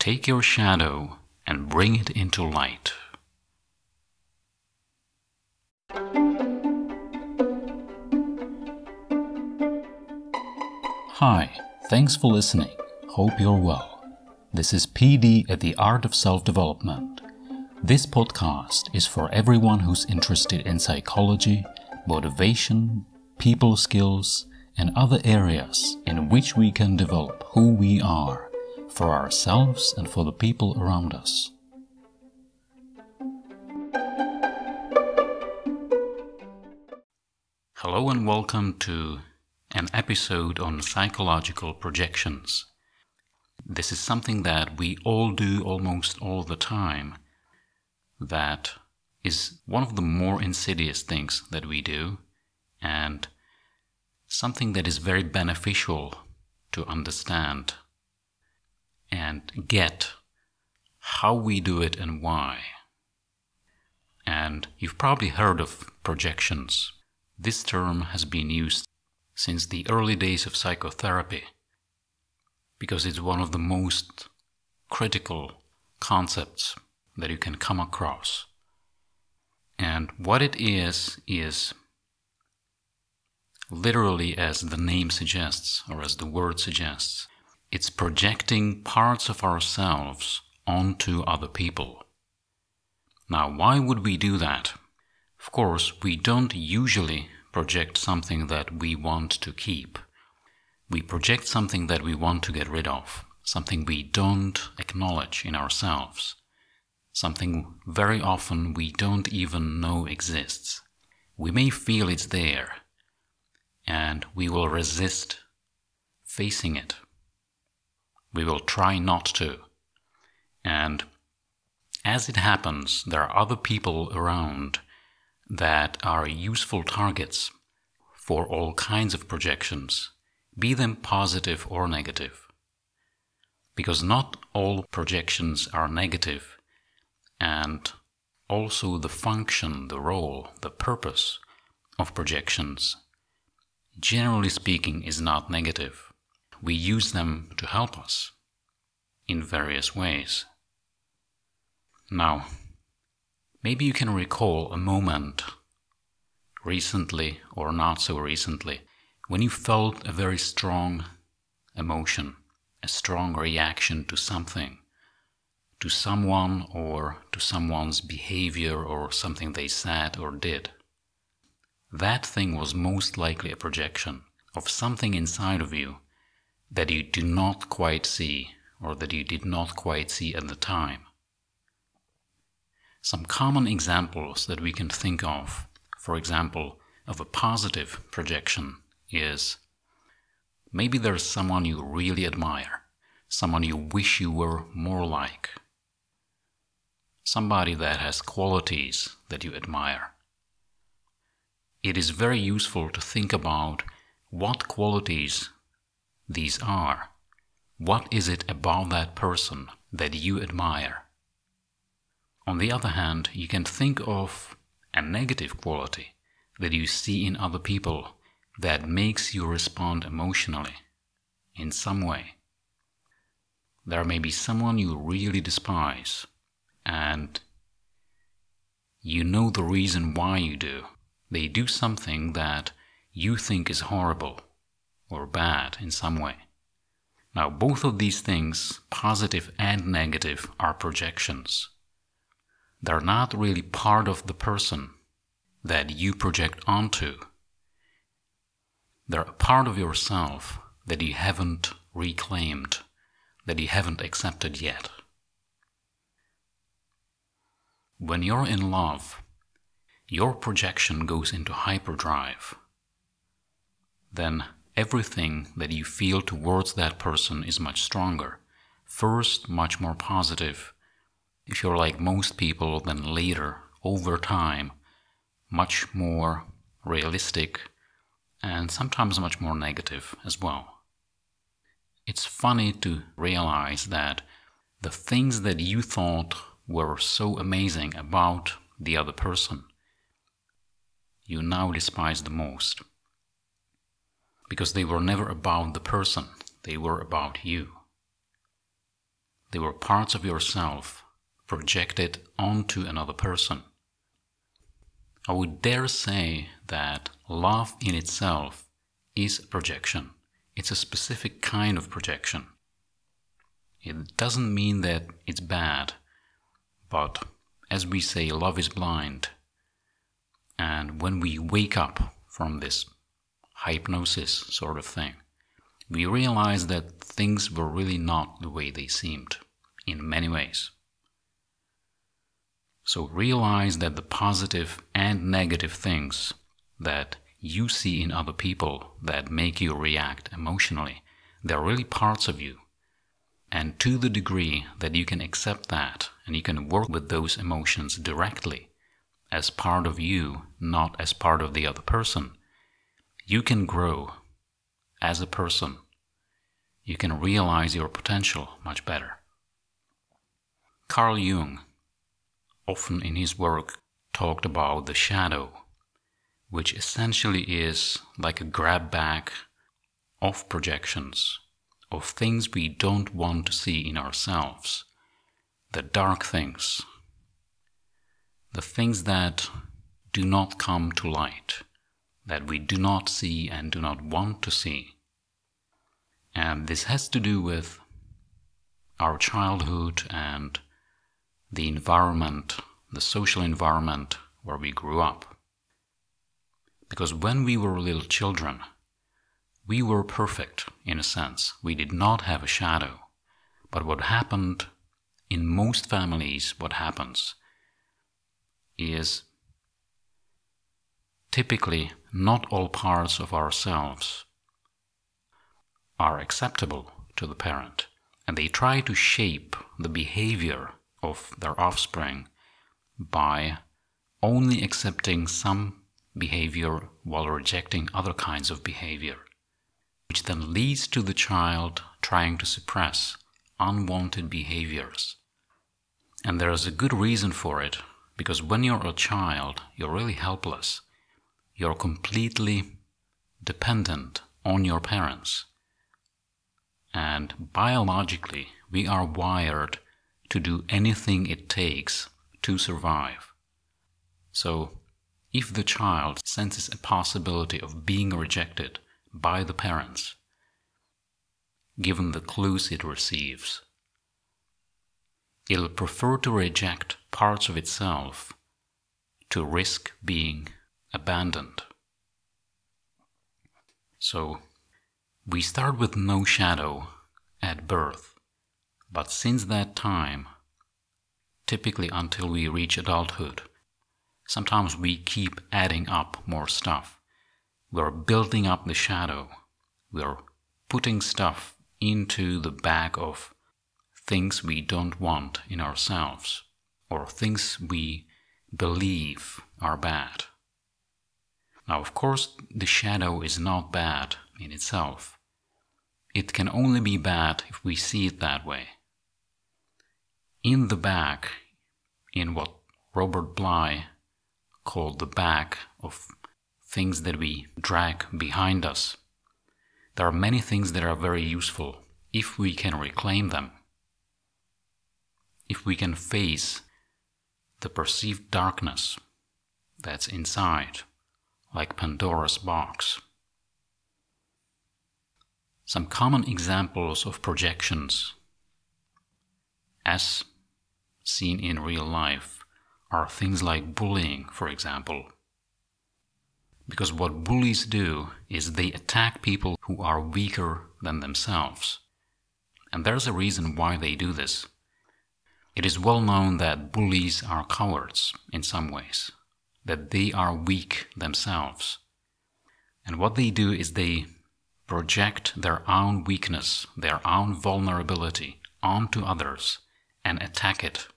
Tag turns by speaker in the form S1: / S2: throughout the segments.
S1: Take your shadow and bring it into light. Hi, thanks for listening. Hope you're well. This is PD at the Art of Self Development. This podcast is for everyone who's interested in psychology, motivation, people skills, and other areas in which we can develop who we are for ourselves and for the people around us. Hello and welcome to an episode on psychological projections. This is something that we all do almost all the time, that is one of the more insidious things that we do, and something that is very beneficial to understand and get how we do it and why. And you've probably heard of projections. This term has been used since the early days of psychotherapy because it's one of the most critical concepts that you can come across. And what it is, is literally as the name suggests, or as the word suggests, it's projecting parts of ourselves onto other people. Now, why would we do that? Of course, we don't usually project something that we want to keep. We project something that we want to get rid of, something we don't acknowledge in ourselves, something very often we don't even know exists. We may feel it's there, and we will resist facing it. We will try not to. And as it happens, there are other people around that are useful targets for all kinds of projections, be them positive or negative. Because not all projections are negative, and also the function, the role, the purpose of projections, generally speaking, is not negative. We use them to help us in various ways. Now, maybe you can recall a moment recently or not so recently when you felt a very strong emotion, a strong reaction to something, to someone or to someone's behavior or something they said or did. That thing was most likely a projection of something inside of you that you do not quite see or that you did not quite see at the time. Some common examples that we can think of, for example, of a positive projection is maybe there's someone you really admire, someone you wish you were more like, somebody that has qualities that you admire. It is very useful to think about what qualities these are. What is it about that person that you admire? On the other hand, you can think of a negative quality that you see in other people that makes you respond emotionally in some way. There may be someone you really despise, and you know the reason why you do. They do something that you think is horrible or bad in some way. Now, both of these things, positive and negative, are projections. They're not really part of the person that you project onto. They're a part of yourself that you haven't reclaimed, that you haven't accepted yet. When you're in love, your projection goes into hyperdrive. Then everything that you feel towards that person is much stronger. First, much more positive, if you're like most people, then later, over time, much more realistic and sometimes much more negative as well. It's funny to realize that the things that you thought were so amazing about the other person, you now despise the most. Because they were never about the person, they were about you. they were parts of yourself projected onto another person. I would dare say that love in itself is a projection. It's a specific kind of projection. It doesn't mean that it's bad, but as we say, love is blind. And when we wake up from this hypnosis sort of thing, we realize that things were really not the way they seemed in many ways. So realize that the positive and negative things that you see in other people that make you react emotionally, they're really parts of you. And to the degree that you can accept that and you can work with those emotions directly as part of you, not as part of the other person, you can grow as a person. You can realize your potential much better. Carl Jung often in his work talked about the shadow, which essentially is like a grab bag of projections, of things we don't want to see in ourselves, the dark things, the things that do not come to light, that we do not see and do not want to see. And this has to do with our childhood and the environment, the social environment where we grew up. Because when we were little children, we were perfect in a sense. We did not have a shadow. But what happened in most families, what happens is typically not all parts of ourselves are acceptable to the parent, and they try to shape the behavior of their offspring by only accepting some behavior while rejecting other kinds of behavior, which then leads to the child trying to suppress unwanted behaviors. And there is a good reason for it, because when you're a child, you're really helpless. You're completely dependent on your parents. And biologically, we are wired to do anything it takes to survive. So, if the child senses a possibility of being rejected by the parents, given the clues it receives, it'll prefer to reject parts of itself to risk being abandoned. So, we start with no shadow at birth. But since that time, typically until we reach adulthood, sometimes we keep adding up more stuff. We're building up the shadow. We're putting stuff into the bag of things we don't want in ourselves or things we believe are bad. Now, of course, the shadow is not bad in itself. It can only be bad if we see it that way in the back, in what Robert Bly called the back of things that we drag behind us, there are many things that are very useful if we can reclaim them. If we can face the perceived darkness that's inside, like Pandora's box. Some common examples of projections as seen in real life are things like bullying, for example. Because what bullies do is they attack people who are weaker than themselves. And there's a reason why they do this. It is well known that bullies are cowards in some ways, that they are weak themselves. And what they do is they project their own weakness, their own vulnerability onto others and attack it,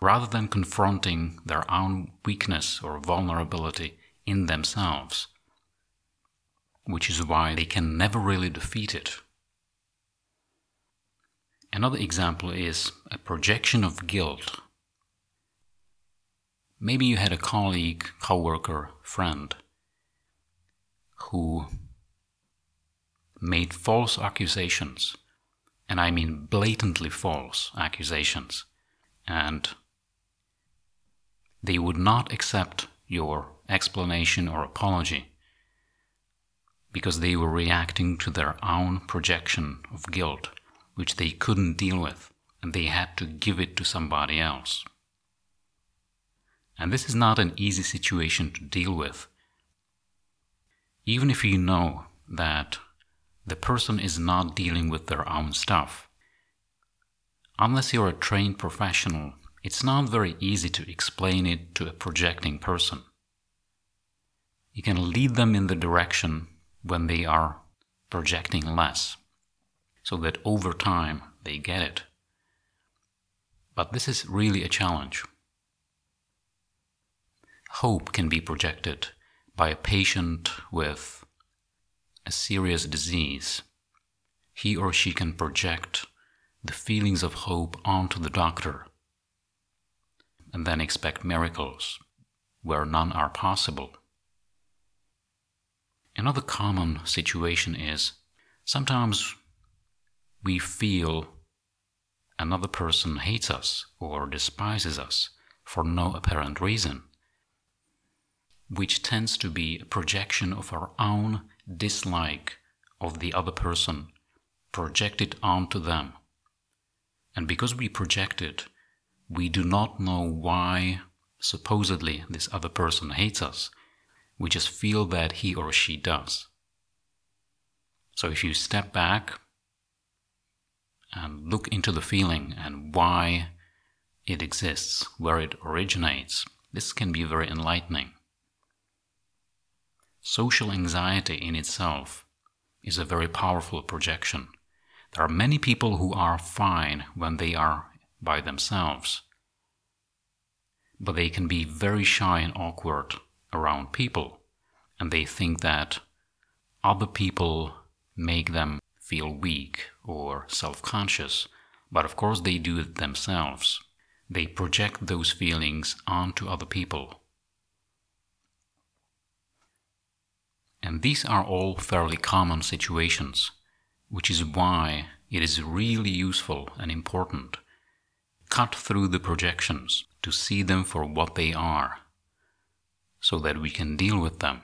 S1: rather than confronting their own weakness or vulnerability in themselves, which is why they can never really defeat it. Another example is a projection of guilt. Maybe you had a colleague, coworker, friend who made false accusations and I mean blatantly false accusations, and they would not accept your explanation or apology because they were reacting to their own projection of guilt, which they couldn't deal with, and they had to give it to somebody else. And this is not an easy situation to deal with. Even if you know that the person is not dealing with their own stuff, unless you're a trained professional, it's not very easy to explain it to a projecting person. You can lead them in the direction when they are projecting less, so that over time they get it. But this is really a challenge. Hope can be projected by a patient with a serious disease. He or she can project the feelings of hope onto the doctor and then expect miracles where none are possible. Another common situation is sometimes we feel another person hates us or despises us for no apparent reason, which tends to be a projection of our own dislike of the other person projected onto them. And because we project it, we do not know why supposedly this other person hates us. We just feel that he or she does. So if you step back and look into the feeling and why it exists, where it originates, this can be very enlightening. Social anxiety in itself is a very powerful projection. There are many people who are fine when they are by themselves. But they can be very shy and awkward around people, and they think that other people make them feel weak or self conscious, but of course they do it themselves. They project those feelings onto other people. And these are all fairly common situations, which is why it is really useful and important cut through the projections to see them for what they are so that we can deal with them.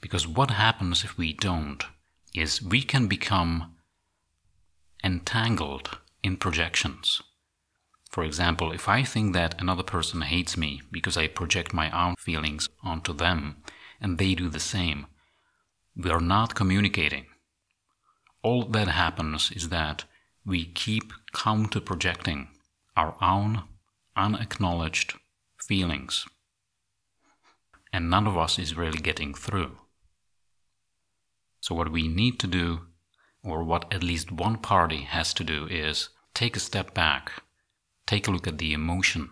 S1: Because what happens if we don't is we can become entangled in projections. For example, if I think that another person hates me because I project my own feelings onto them and they do the same, we are not communicating. All that happens is that we keep counter projecting our own unacknowledged feelings. And none of us is really getting through. So, what we need to do, or what at least one party has to do, is take a step back, take a look at the emotion,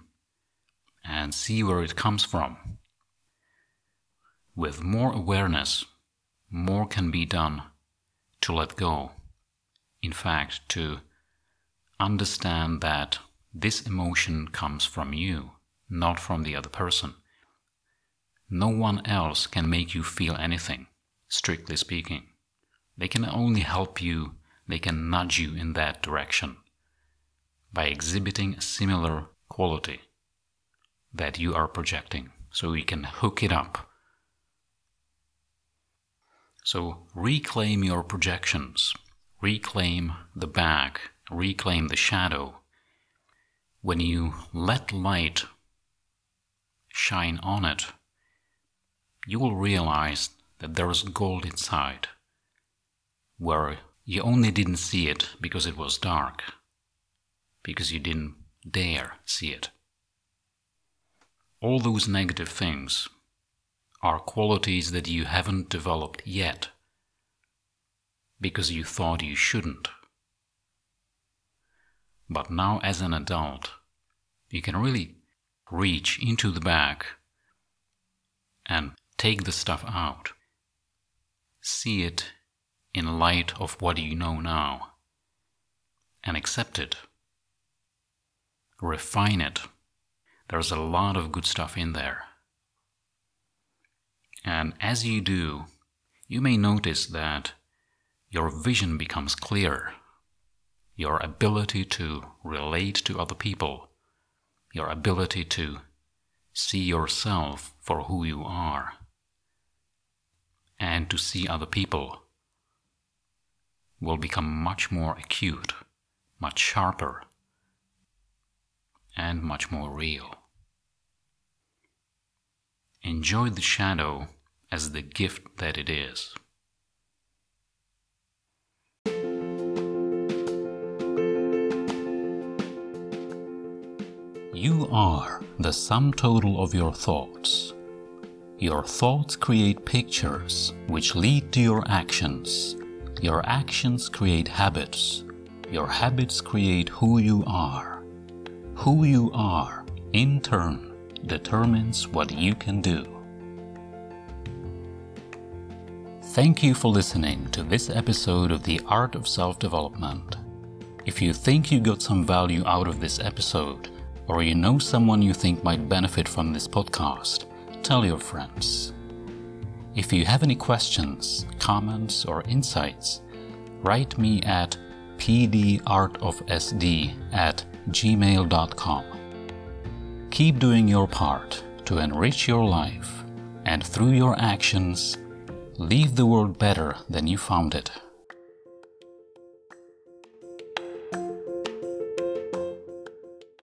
S1: and see where it comes from. With more awareness, more can be done to let go in fact, to understand that this emotion comes from you, not from the other person. No one else can make you feel anything, strictly speaking. They can only help you, they can nudge you in that direction by exhibiting a similar quality that you are projecting, so we can hook it up. So reclaim your projections reclaim the bag, reclaim the shadow. When you let light shine on it, you will realize that there is gold inside, where you only didn't see it because it was dark, because you didn't dare see it. All those negative things are qualities that you haven't developed yet because you thought you shouldn't. But now, as an adult, you can really reach into the bag and take the stuff out. See it in light of what you know now and accept it. Refine it. There's a lot of good stuff in there. And as you do, you may notice that your vision becomes clear. Your ability to relate to other people, your ability to see yourself for who you are, and to see other people will become much more acute, much sharper, and much more real. Enjoy the shadow as the gift that it is. You are the sum total of your thoughts. Your thoughts create pictures which lead to your actions. Your actions create habits. Your habits create who you are. Who you are, in turn, determines what you can do. Thank you for listening to this episode of The Art of Self Development. If you think you got some value out of this episode, or you know someone you think might benefit from this podcast, tell your friends. If you have any questions, comments, or insights, write me at pdartofsd at gmail.com. Keep doing your part to enrich your life, and through your actions, leave the world better than you found it.